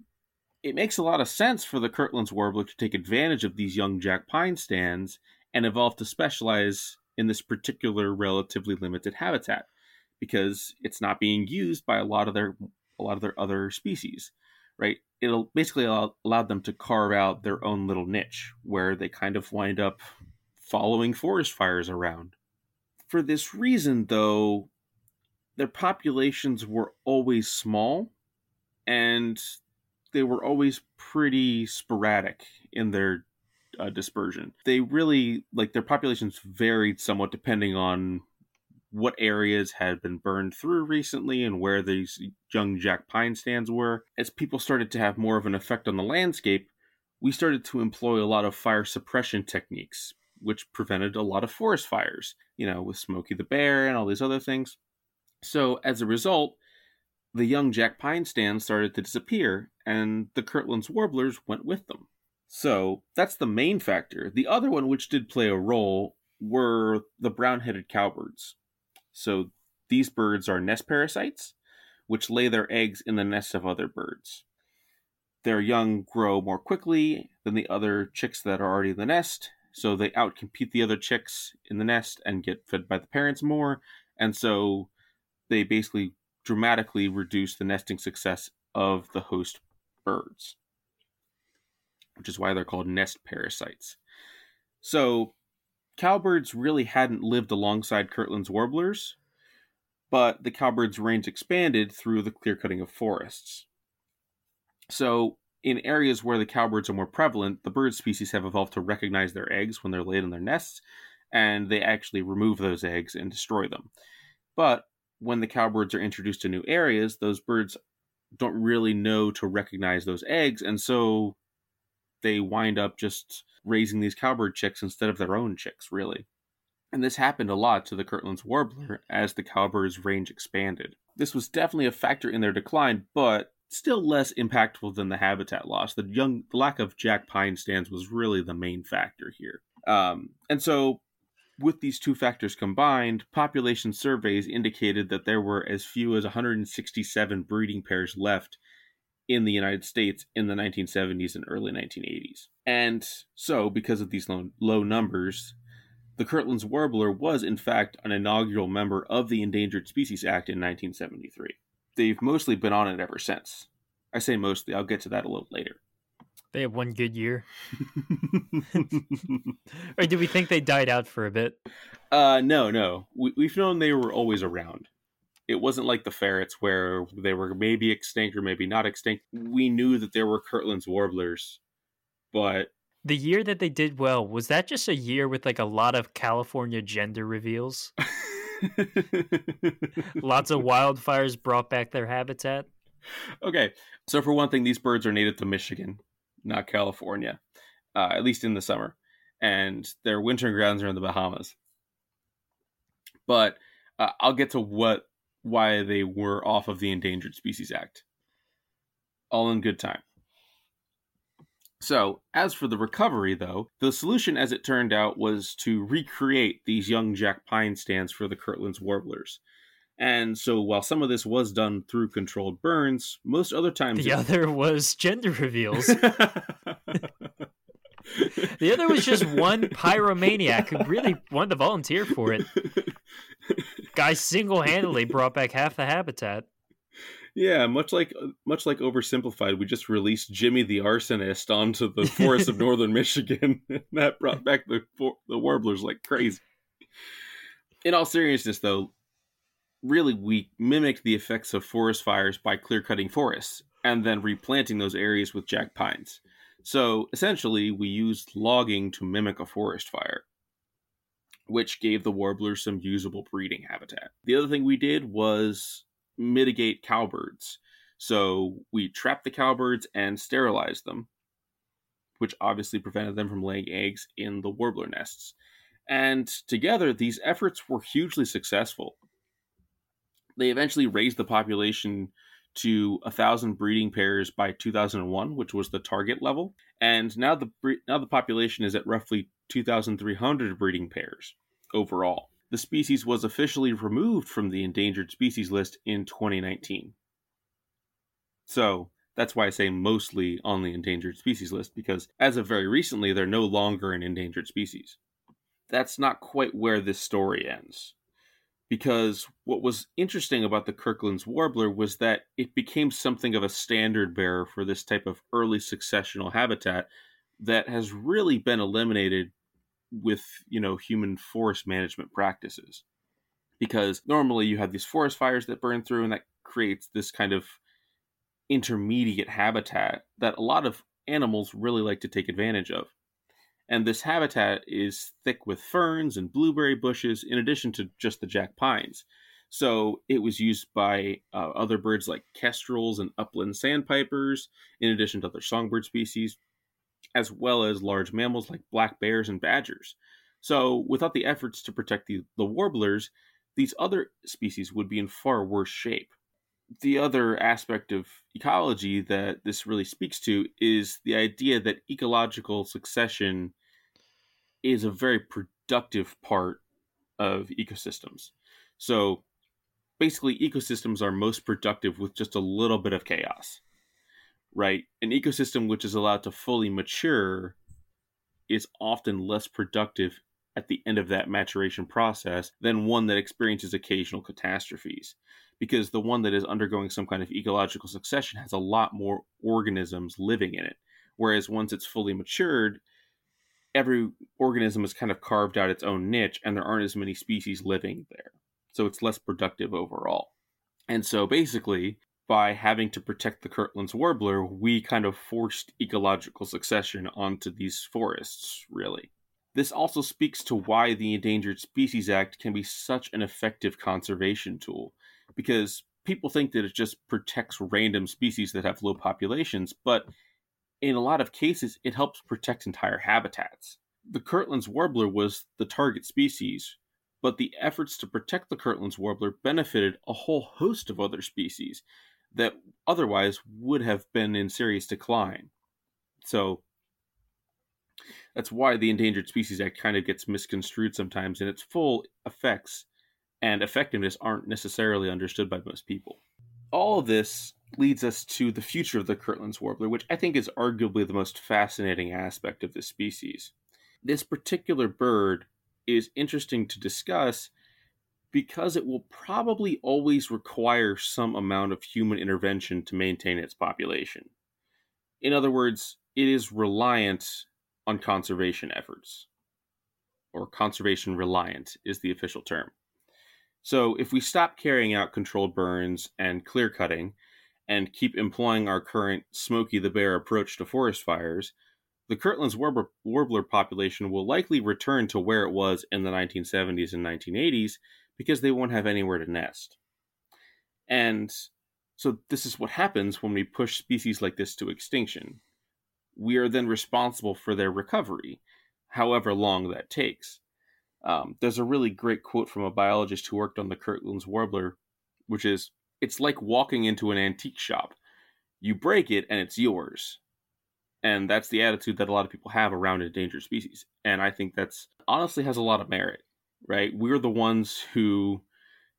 it makes a lot of sense for the kirtland's warbler to take advantage of these young jack pine stands and evolve to specialize in this particular relatively limited habitat because it's not being used by a lot of their a lot of their other species right? It'll basically allow, allowed them to carve out their own little niche where they kind of wind up following forest fires around. For this reason, though, their populations were always small and they were always pretty sporadic in their uh, dispersion. They really, like, their populations varied somewhat depending on what areas had been burned through recently and where these young jack pine stands were. As people started to have more of an effect on the landscape, we started to employ a lot of fire suppression techniques, which prevented a lot of forest fires, you know, with Smokey the Bear and all these other things. So, as a result, the young jack pine stands started to disappear, and the Kirtland's warblers went with them. So, that's the main factor. The other one, which did play a role, were the brown headed cowbirds. So these birds are nest parasites, which lay their eggs in the nests of other birds. Their young grow more quickly than the other chicks that are already in the nest, so they outcompete the other chicks in the nest and get fed by the parents more, and so they basically dramatically reduce the nesting success of the host birds, which is why they're called nest parasites. So cowbirds really hadn't lived alongside Kirtland's warblers, but the cowbird's range expanded through the clear cutting of forests. So, in areas where the cowbirds are more prevalent, the bird species have evolved to recognize their eggs when they're laid in their nests, and they actually remove those eggs and destroy them. But when the cowbirds are introduced to new areas, those birds don't really know to recognize those eggs, and so they wind up just raising these cowbird chicks instead of their own chicks, really. And this happened a lot to the Kirtland's warbler as the cowbird's range expanded. This was definitely a factor in their decline, but still less impactful than the habitat loss. The young the lack of jack pine stands was really the main factor here. Um, and so with these two factors combined, population surveys indicated that there were as few as 167 breeding pairs left in the United States in the 1970s and early 1980s. And so, because of these low, low numbers, the Kirtland's warbler was, in fact, an inaugural member of the Endangered Species Act in 1973. They've mostly been on it ever since. I say mostly, I'll get to that a little later. They have one good year. or do we think they died out for a bit? Uh, no, no. We, we've known they were always around. It wasn't like the ferrets where they were maybe extinct or maybe not extinct. We knew that there were Kirtland's warblers, but the year that they did well was that just a year with like a lot of California gender reveals. Lots of wildfires brought back their habitat. Okay, so for one thing, these birds are native to Michigan not California, uh, at least in the summer. And their winter grounds are in the Bahamas. But uh, I'll get to what why they were off of the Endangered Species Act. All in good time. So, as for the recovery, though, the solution, as it turned out, was to recreate these young jack pine stands for the Kirtland's warblers. And so while some of this was done through controlled burns, most other times the it... other was gender reveals. the other was just one pyromaniac who really wanted to volunteer for it. Guy single-handedly brought back half the habitat. Yeah, much like much like oversimplified, we just released Jimmy the arsonist onto the forests of northern Michigan, and that brought back the the warblers like crazy. In all seriousness, though, really we mimicked the effects of forest fires by clear cutting forests and then replanting those areas with jack pines. So essentially, we used logging to mimic a forest fire, which gave the warblers some usable breeding habitat. The other thing we did was mitigate cowbirds. So we trapped the cowbirds and sterilized them, which obviously prevented them from laying eggs in the warbler nests. And together, these efforts were hugely successful they eventually raised the population to a thousand breeding pairs by 2001, which was the target level, and now the now the population is at roughly 2,300 breeding pairs overall. The species was officially removed from the endangered species list in 2019. So that's why I say mostly on the endangered species list, because as of very recently, they're no longer an endangered species. That's not quite where this story ends because what was interesting about the Kirtland's warbler was that it became something of a standard bearer for this type of early successional habitat that has really been eliminated with you know human forest management practices. Because normally you have these forest fires that burn through and that creates this kind of intermediate habitat that a lot of animals really like to take advantage of and this habitat is thick with ferns and blueberry bushes in addition to just the jack pines. So it was used by uh, other birds like kestrels and upland sandpipers, in addition to other songbird species, as well as large mammals like black bears and badgers. So without the efforts to protect the, the warblers, these other species would be in far worse shape the other aspect of ecology that this really speaks to is the idea that ecological succession is a very productive part of ecosystems. So basically, ecosystems are most productive with just a little bit of chaos, right? An ecosystem which is allowed to fully mature is often less productive at the end of that maturation process than one that experiences occasional catastrophes because the one that is undergoing some kind of ecological succession has a lot more organisms living in it. Whereas once it's fully matured, every organism has kind of carved out its own niche and there aren't as many species living there. So it's less productive overall. And so basically, by having to protect the Kirtland's warbler, we kind of forced ecological succession onto these forests, really. This also speaks to why the Endangered Species Act can be such an effective conservation tool because people think that it just protects random species that have low populations, but in a lot of cases, it helps protect entire habitats. The Kirtland's warbler was the target species, but the efforts to protect the Kirtland's warbler benefited a whole host of other species that otherwise would have been in serious decline. So that's why the Endangered Species Act kind of gets misconstrued sometimes, and its full effects and effectiveness aren't necessarily understood by most people. All of this leads us to the future of the Kirtland's warbler, which I think is arguably the most fascinating aspect of this species. This particular bird is interesting to discuss because it will probably always require some amount of human intervention to maintain its population. In other words, it is reliant on conservation efforts, or conservation reliant is the official term. So, if we stop carrying out controlled burns and clear cutting and keep employing our current Smokey the Bear approach to forest fires, the Kirtland's warbler, warbler population will likely return to where it was in the 1970s and 1980s because they won't have anywhere to nest. And so this is what happens when we push species like this to extinction. We are then responsible for their recovery, however long that takes. Um, there's a really great quote from a biologist who worked on the Kirtland's warbler, which is It's like walking into an antique shop. You break it and it's yours. And that's the attitude that a lot of people have around endangered species. And I think that's honestly has a lot of merit right? We're the ones who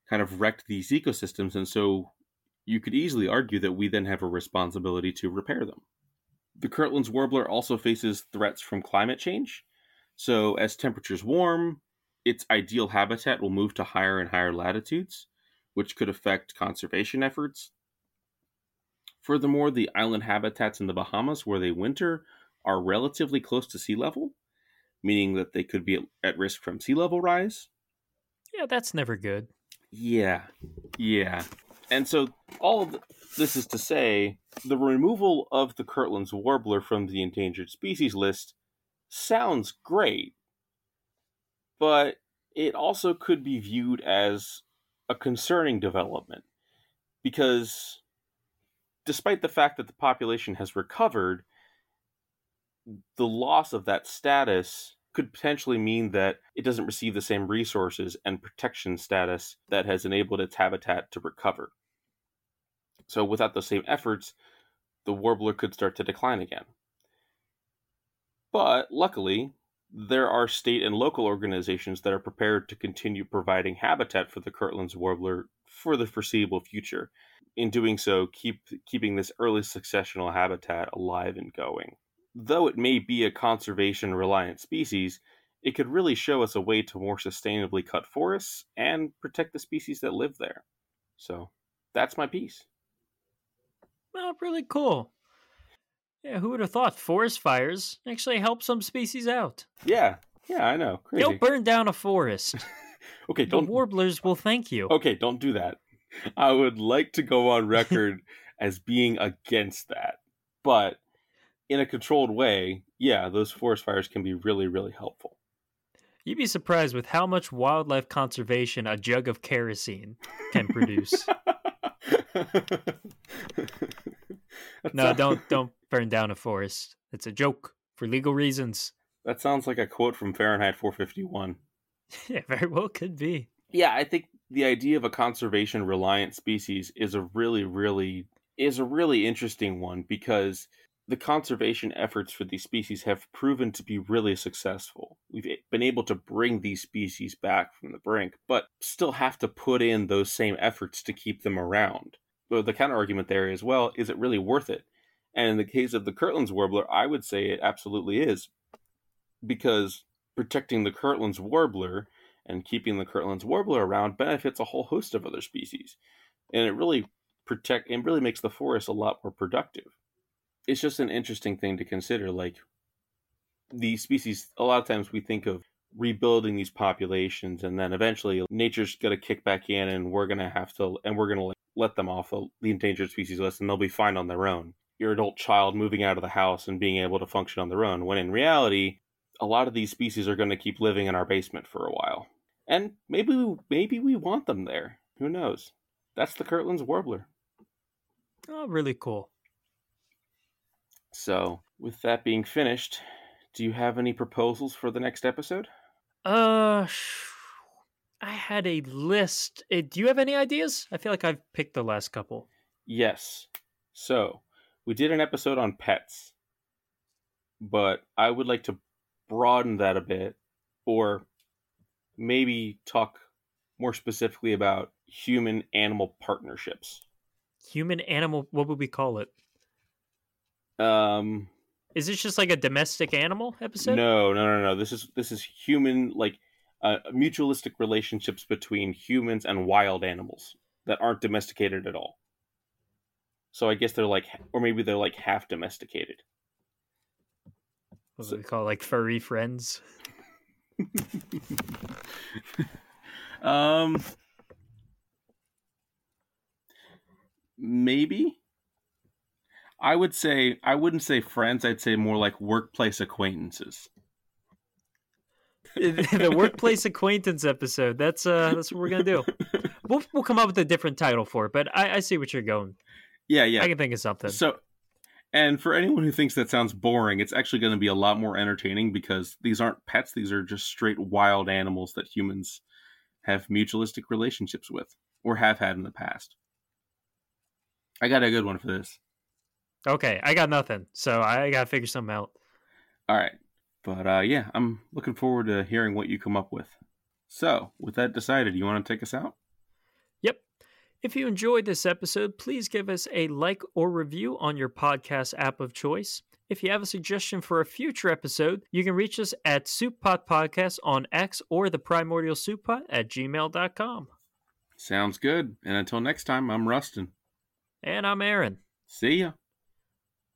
kind of wrecked these ecosystems, and so you could easily argue that we then have a responsibility to repair them. The Kirtland's warbler also faces threats from climate change. So, as temperatures warm, its ideal habitat will move to higher and higher latitudes, which could affect conservation efforts. Furthermore, the island habitats in the Bahamas where they winter are relatively close to sea level, meaning that they could be at risk from sea level rise. Yeah, that's never good. Yeah, yeah. And so all of this is to say the removal of the Kirtland's warbler from the endangered species list sounds great, but it also could be viewed as a concerning development because despite the fact that the population has recovered, the loss of that status could potentially mean that it doesn't receive the same resources and protection status that has enabled its habitat to recover. So, without those same efforts, the warbler could start to decline again. But luckily, there are state and local organizations that are prepared to continue providing habitat for the Kirtland's warbler for the foreseeable future. In doing so, keep keeping this early successional habitat alive and going though it may be a conservation reliant species, it could really show us a way to more sustainably cut forests and protect the species that live there. So that's my piece. Well, really cool. Yeah, who would have thought forest fires actually help some species out? Yeah, yeah, I know. Crazy. Don't burn down a forest. okay, don't. The warblers will thank you. Okay, don't do that. I would like to go on record as being against that, but in a controlled way, yeah, those forest fires can be really, really helpful. You'd be surprised with how much wildlife conservation a jug of kerosene can produce. no, don't don't burn down a forest. It's a joke for legal reasons. That sounds like a quote from Fahrenheit 451. yeah, very well could be. Yeah, I think the idea of a conservation reliant species is a really really is a really interesting one because the conservation efforts for these species have proven to be really successful. We've been able to bring these species back from the brink, but still have to put in those same efforts to keep them around. So the counter argument there is well, is it really worth it? And in the case of the Kirtland's warbler, I would say it absolutely is. Because protecting the Kirtland's warbler and keeping the Kirtland's warbler around benefits a whole host of other species. And it really protect it really makes the forest a lot more productive it's just an interesting thing to consider. Like these species, a lot of times we think of rebuilding these populations, and then eventually nature's going to kick back in, and we're going to have to, and we're going to let them off the endangered species list, and they'll be fine on their own. Your adult child moving out of the house and being able to function on their own, when in reality, a lot of these species are going to keep living in our basement for a while, and maybe maybe we want them there. Who knows? that's the Kirtland's warbler. Oh, really cool. So, with that being finished, do you have any proposals for the next episode? Uh, I had a list. Uh, do you have any ideas? I feel like I've picked the last couple. Yes. So, we did an episode on pets, but I would like to broaden that a bit or maybe talk more specifically about human animal partnerships. Human animal, what would we call it? Um is this just like a domestic animal episode? No, no, no, no. This is this is human like uh, mutualistic relationships between humans and wild animals that aren't domesticated at all. So I guess they're like, or maybe they're like half domesticated. What do we call it, like furry friends? um, maybe. I would say I wouldn't say friends. I'd say more like workplace acquaintances. the workplace acquaintance episode. That's uh, that's what we're gonna do. We'll we'll come up with a different title for it, but I, I see what you're going. Yeah, yeah. I can think of something. So, and for anyone who thinks that sounds boring, it's actually going to be a lot more entertaining because these aren't pets; these are just straight wild animals that humans have mutualistic relationships with or have had in the past. I got a good one for this. Okay, I got nothing, so I gotta figure something out. All right, but uh, yeah, I'm looking forward to hearing what you come up with. So, with that decided, you want to take us out? If you enjoyed this episode, please give us a like or review on your podcast app of choice. If you have a suggestion for a future episode, you can reach us at Souppot Podcast on X or the Primordial Souppot at gmail.com. Sounds good. And until next time, I'm Rustin. And I'm Aaron. See ya.